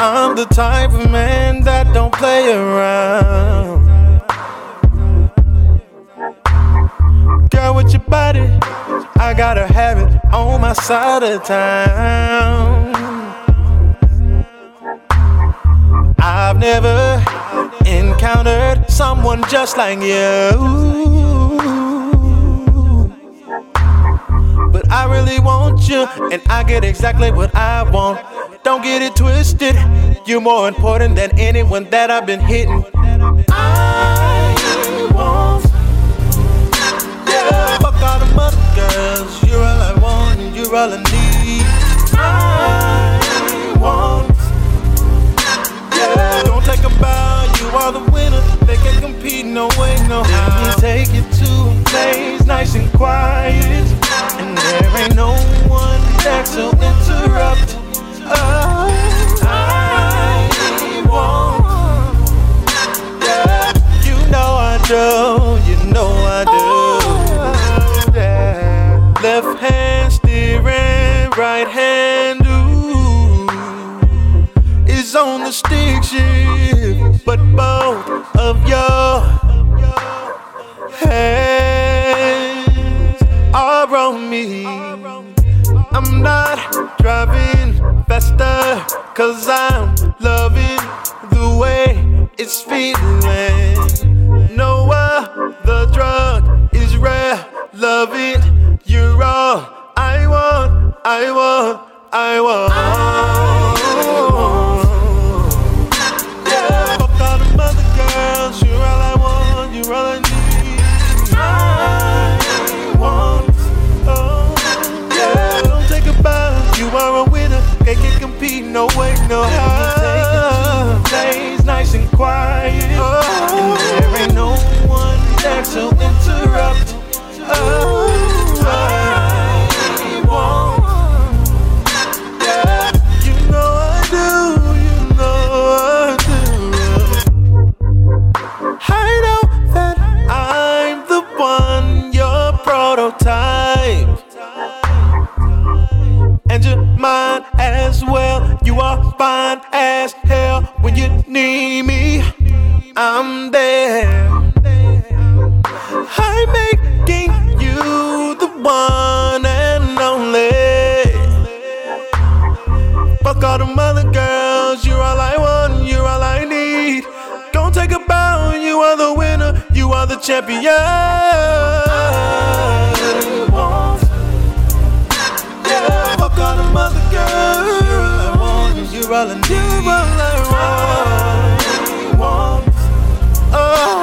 I'm the type of man that don't play around. Girl, with your body, I gotta have it on my side of town. I've never encountered someone just like you. But I really want you, and I get exactly what I want. Don't get it twisted. You're more important than anyone that I've been hitting. I want, yeah. Fuck all the other girls. You're all I want, and you're all I need. I want, yeah. Don't take a Left hand steering, right hand ooh, is on the stick shift, but both of your hands are on me. I'm not driving faster, cause I'm loving the way it's feeling. No other winner. Can't compete, no way, no how. Days nice and quiet, mine as well. You are fine as hell when you need me. I'm there. I'm making you the one and only. Fuck all them other girls, you're all I want, you're all I need. Don't take a bow, you are the winner, you are the champion. well and do what I want. Oh.